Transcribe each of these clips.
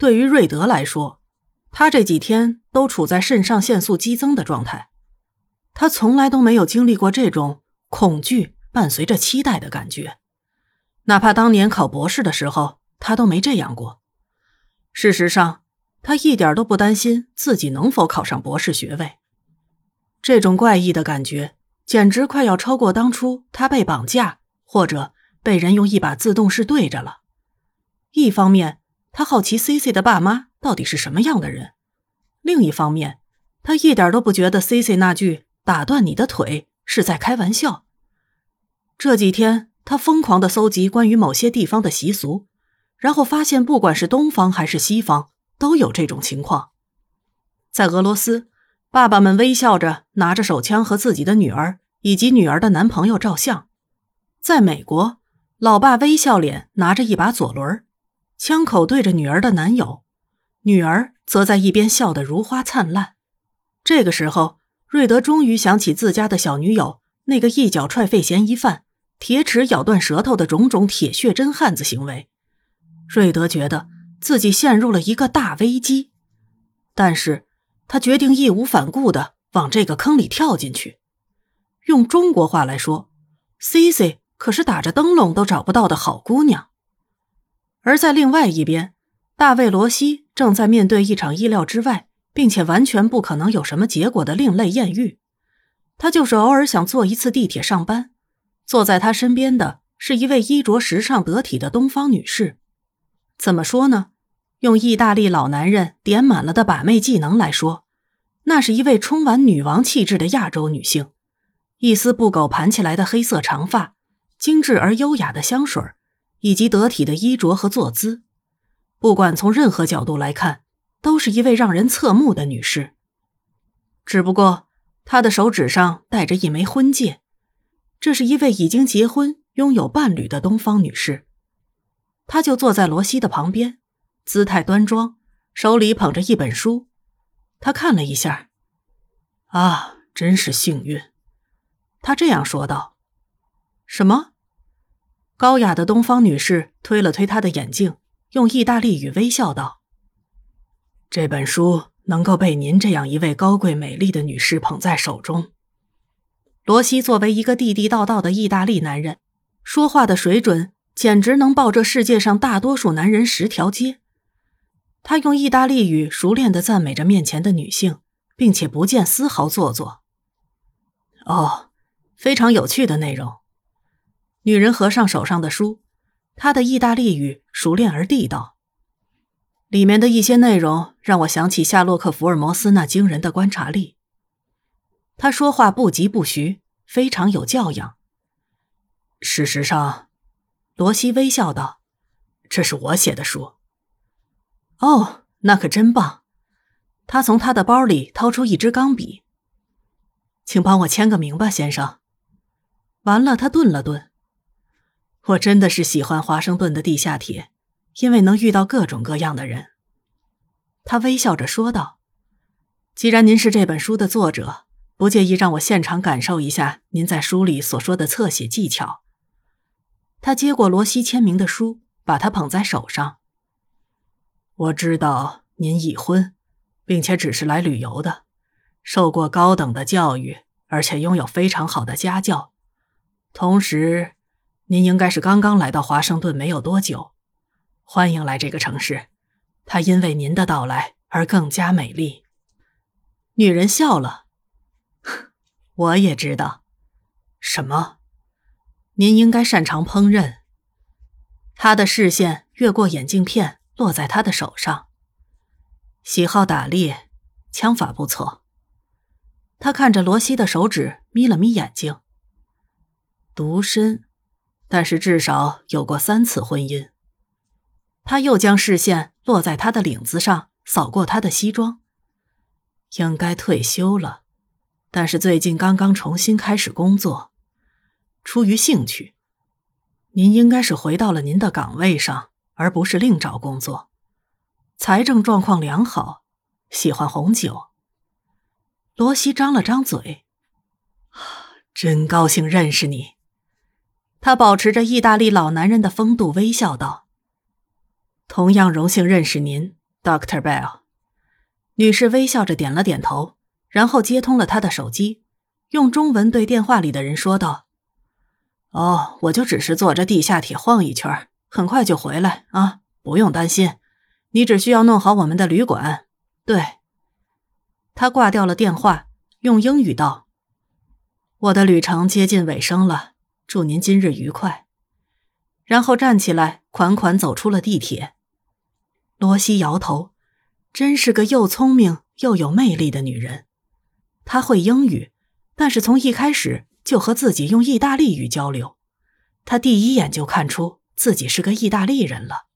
对于瑞德来说，他这几天都处在肾上腺素激增的状态。他从来都没有经历过这种恐惧伴随着期待的感觉，哪怕当年考博士的时候，他都没这样过。事实上，他一点都不担心自己能否考上博士学位。这种怪异的感觉，简直快要超过当初他被绑架或者被人用一把自动式对着了。一方面，他好奇 C C 的爸妈到底是什么样的人；另一方面，他一点都不觉得 C C 那句。打断你的腿是在开玩笑。这几天，他疯狂的搜集关于某些地方的习俗，然后发现，不管是东方还是西方，都有这种情况。在俄罗斯，爸爸们微笑着拿着手枪和自己的女儿以及女儿的男朋友照相；在美国，老爸微笑脸拿着一把左轮，枪口对着女儿的男友，女儿则在一边笑得如花灿烂。这个时候。瑞德终于想起自家的小女友那个一脚踹废嫌疑犯、铁齿咬断舌头的种种铁血真汉子行为。瑞德觉得自己陷入了一个大危机，但是他决定义无反顾的往这个坑里跳进去。用中国话来说，C C 可是打着灯笼都找不到的好姑娘。而在另外一边，大卫·罗西正在面对一场意料之外。并且完全不可能有什么结果的另类艳遇，他就是偶尔想坐一次地铁上班。坐在他身边的是一位衣着时尚得体的东方女士。怎么说呢？用意大利老男人点满了的把妹技能来说，那是一位充满女王气质的亚洲女性。一丝不苟盘起来的黑色长发，精致而优雅的香水，以及得体的衣着和坐姿，不管从任何角度来看。都是一位让人侧目的女士，只不过她的手指上戴着一枚婚戒，这是一位已经结婚、拥有伴侣的东方女士。她就坐在罗西的旁边，姿态端庄，手里捧着一本书。他看了一下，啊，真是幸运，他这样说道。什么？高雅的东方女士推了推她的眼镜，用意大利语微笑道。这本书能够被您这样一位高贵美丽的女士捧在手中。罗西作为一个地地道道的意大利男人，说话的水准简直能抱这世界上大多数男人十条街。他用意大利语熟练地赞美着面前的女性，并且不见丝毫做作。哦，非常有趣的内容。女人合上手上的书，她的意大利语熟练而地道。里面的一些内容让我想起夏洛克·福尔摩斯那惊人的观察力。他说话不疾不徐，非常有教养。事实上，罗西微笑道：“这是我写的书。”哦，那可真棒！他从他的包里掏出一支钢笔，请帮我签个名吧，先生。完了，他顿了顿。我真的是喜欢华盛顿的地下铁。因为能遇到各种各样的人，他微笑着说道：“既然您是这本书的作者，不介意让我现场感受一下您在书里所说的侧写技巧。”他接过罗西签名的书，把它捧在手上。我知道您已婚，并且只是来旅游的，受过高等的教育，而且拥有非常好的家教。同时，您应该是刚刚来到华盛顿没有多久。欢迎来这个城市，它因为您的到来而更加美丽。女人笑了，我也知道。什么？您应该擅长烹饪。他的视线越过眼镜片，落在他的手上。喜好打猎，枪法不错。他看着罗西的手指，眯了眯眼睛。独身，但是至少有过三次婚姻。他又将视线落在他的领子上，扫过他的西装。应该退休了，但是最近刚刚重新开始工作，出于兴趣。您应该是回到了您的岗位上，而不是另找工作。财政状况良好，喜欢红酒。罗西张了张嘴，真高兴认识你。他保持着意大利老男人的风度，微笑道。同样荣幸认识您，，Doctor Bell。女士微笑着点了点头，然后接通了他的手机，用中文对电话里的人说道：“哦，我就只是坐着地下铁晃一圈，很快就回来啊，不用担心。你只需要弄好我们的旅馆。”对。他挂掉了电话，用英语道：“我的旅程接近尾声了，祝您今日愉快。”然后站起来，款款走出了地铁。罗西摇头，真是个又聪明又有魅力的女人。她会英语，但是从一开始就和自己用意大利语交流。她第一眼就看出自己是个意大利人了。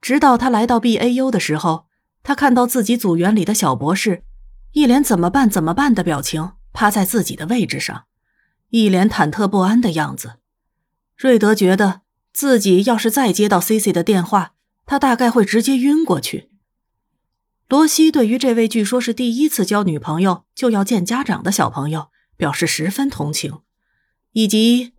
直到她来到 B A U 的时候，她看到自己组员里的小博士，一脸怎么办怎么办的表情，趴在自己的位置上，一脸忐忑不安的样子。瑞德觉得自己要是再接到 C C 的电话，他大概会直接晕过去。罗西对于这位据说是第一次交女朋友就要见家长的小朋友表示十分同情，以及，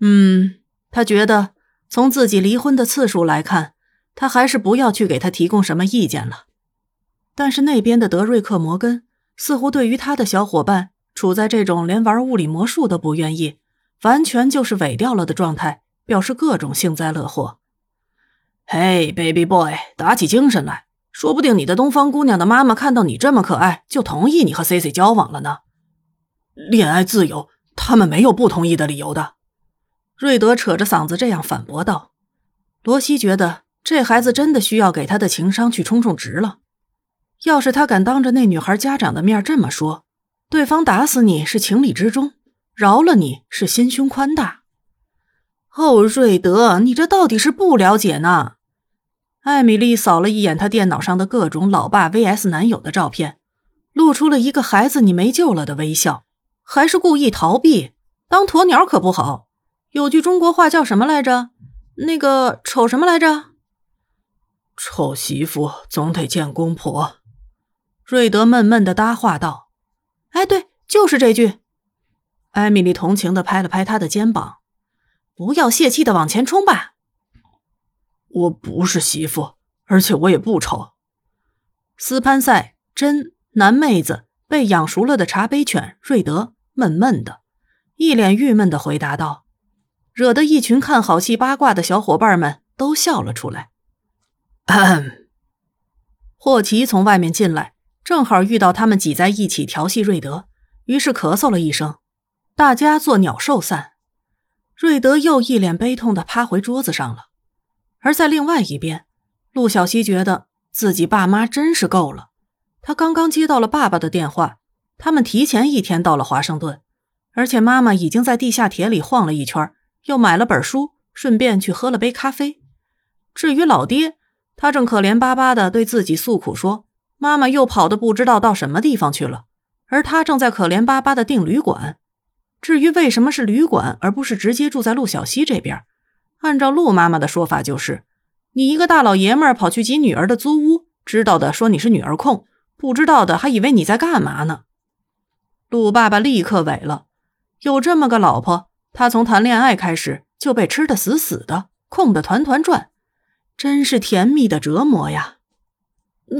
嗯，他觉得从自己离婚的次数来看，他还是不要去给他提供什么意见了。但是那边的德瑞克摩根似乎对于他的小伙伴处在这种连玩物理魔术都不愿意。完全就是萎掉了的状态，表示各种幸灾乐祸。嘿，baby boy，打起精神来，说不定你的东方姑娘的妈妈看到你这么可爱，就同意你和 C C 交往了呢。恋爱自由，他们没有不同意的理由的。瑞德扯着嗓子这样反驳道。罗西觉得这孩子真的需要给他的情商去充充值了。要是他敢当着那女孩家长的面这么说，对方打死你是情理之中。饶了你是心胸宽大，哦，瑞德，你这到底是不了解呢？艾米丽扫了一眼他电脑上的各种老爸 VS 男友的照片，露出了一个孩子你没救了的微笑，还是故意逃避？当鸵鸟可不好。有句中国话叫什么来着？那个丑什么来着？丑媳妇总得见公婆。瑞德闷闷的搭话道：“哎，对，就是这句。”艾米丽同情的拍了拍他的肩膀，“不要泄气的往前冲吧。”我不是媳妇，而且我也不丑。斯潘塞、真男妹子、被养熟了的茶杯犬瑞德闷闷的，一脸郁闷的回答道，惹得一群看好戏八卦的小伙伴们都笑了出来。霍奇从外面进来，正好遇到他们挤在一起调戏瑞德，于是咳嗽了一声。大家做鸟兽散，瑞德又一脸悲痛的趴回桌子上了。而在另外一边，陆小西觉得自己爸妈真是够了。他刚刚接到了爸爸的电话，他们提前一天到了华盛顿，而且妈妈已经在地下铁里晃了一圈，又买了本书，顺便去喝了杯咖啡。至于老爹，他正可怜巴巴的对自己诉苦说：“妈妈又跑的不知道到什么地方去了。”而他正在可怜巴巴的订旅馆。至于为什么是旅馆而不是直接住在陆小西这边，按照陆妈妈的说法，就是你一个大老爷们跑去挤女儿的租屋，知道的说你是女儿控，不知道的还以为你在干嘛呢。陆爸爸立刻萎了，有这么个老婆，他从谈恋爱开始就被吃的死死的，控的团团转，真是甜蜜的折磨呀。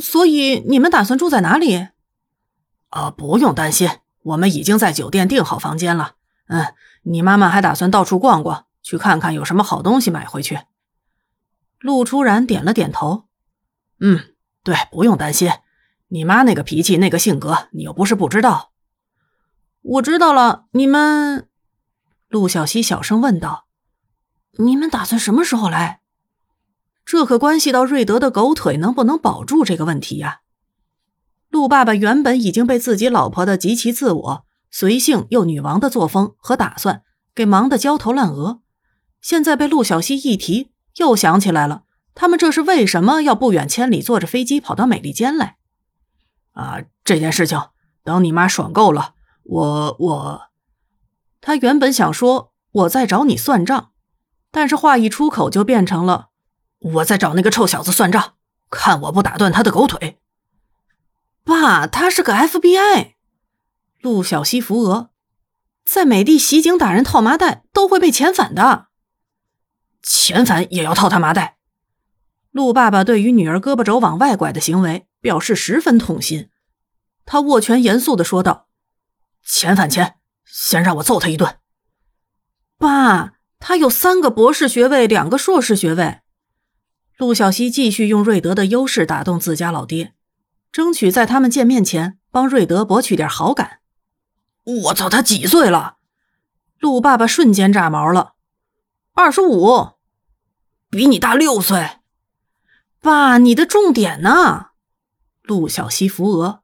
所以你们打算住在哪里？啊，不用担心。我们已经在酒店订好房间了。嗯，你妈妈还打算到处逛逛，去看看有什么好东西买回去。陆初然点了点头。嗯，对，不用担心。你妈那个脾气，那个性格，你又不是不知道。我知道了。你们，陆小西小声问道：“你们打算什么时候来？”这可关系到瑞德的狗腿能不能保住这个问题呀。陆爸爸原本已经被自己老婆的极其自我、随性又女王的作风和打算给忙得焦头烂额，现在被陆小西一提，又想起来了，他们这是为什么要不远千里坐着飞机跑到美利坚来？啊，这件事情等你妈爽够了，我我……他原本想说我在找你算账，但是话一出口就变成了我在找那个臭小子算账，看我不打断他的狗腿。爸，他是个 FBI。陆小西扶额，在美帝袭警打人套麻袋都会被遣返的，遣返也要套他麻袋。陆爸爸对于女儿胳膊肘往外拐的行为表示十分痛心，他握拳严肃的说道：“遣返前，先让我揍他一顿。”爸，他有三个博士学位，两个硕士学位。陆小西继续用瑞德的优势打动自家老爹，争取在他们见面前帮瑞德博取点好感。我操，他几岁了？陆爸爸瞬间炸毛了。二十五，比你大六岁。爸，你的重点呢？陆小西扶额。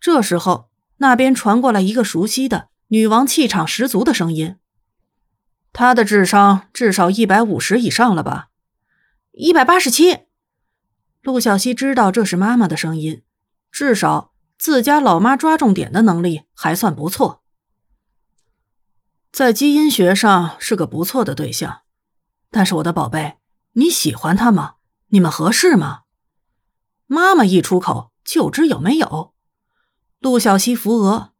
这时候，那边传过来一个熟悉的女王气场十足的声音。他的智商至少一百五十以上了吧？一百八十七，陆小西知道这是妈妈的声音，至少自家老妈抓重点的能力还算不错，在基因学上是个不错的对象。但是我的宝贝，你喜欢他吗？你们合适吗？妈妈一出口就知有没有。陆小西扶额，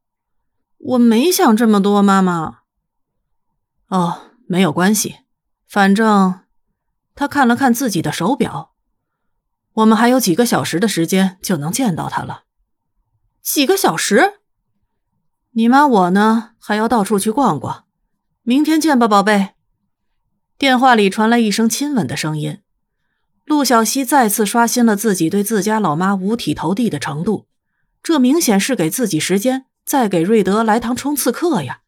我没想这么多，妈妈。哦，没有关系，反正。他看了看自己的手表，我们还有几个小时的时间就能见到他了。几个小时？你妈我呢？还要到处去逛逛。明天见吧，宝贝。电话里传来一声亲吻的声音。陆小西再次刷新了自己对自家老妈五体投地的程度，这明显是给自己时间，再给瑞德来堂冲刺课呀！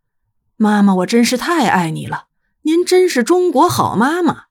妈妈，我真是太爱你了，您真是中国好妈妈。